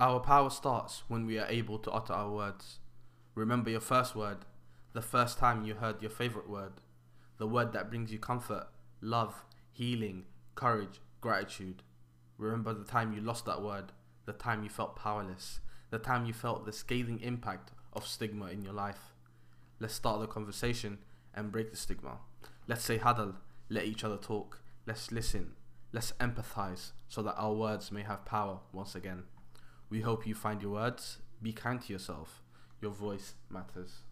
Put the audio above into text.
Our power starts when we are able to utter our words. Remember your first word, the first time you heard your favorite word, the word that brings you comfort, love, healing, courage, gratitude. Remember the time you lost that word, the time you felt powerless, the time you felt the scathing impact of stigma in your life. Let's start the conversation and break the stigma. Let's say hadal, let each other talk. Let's listen. Let's empathize so that our words may have power once again. We hope you find your words. Be kind to yourself. Your voice matters.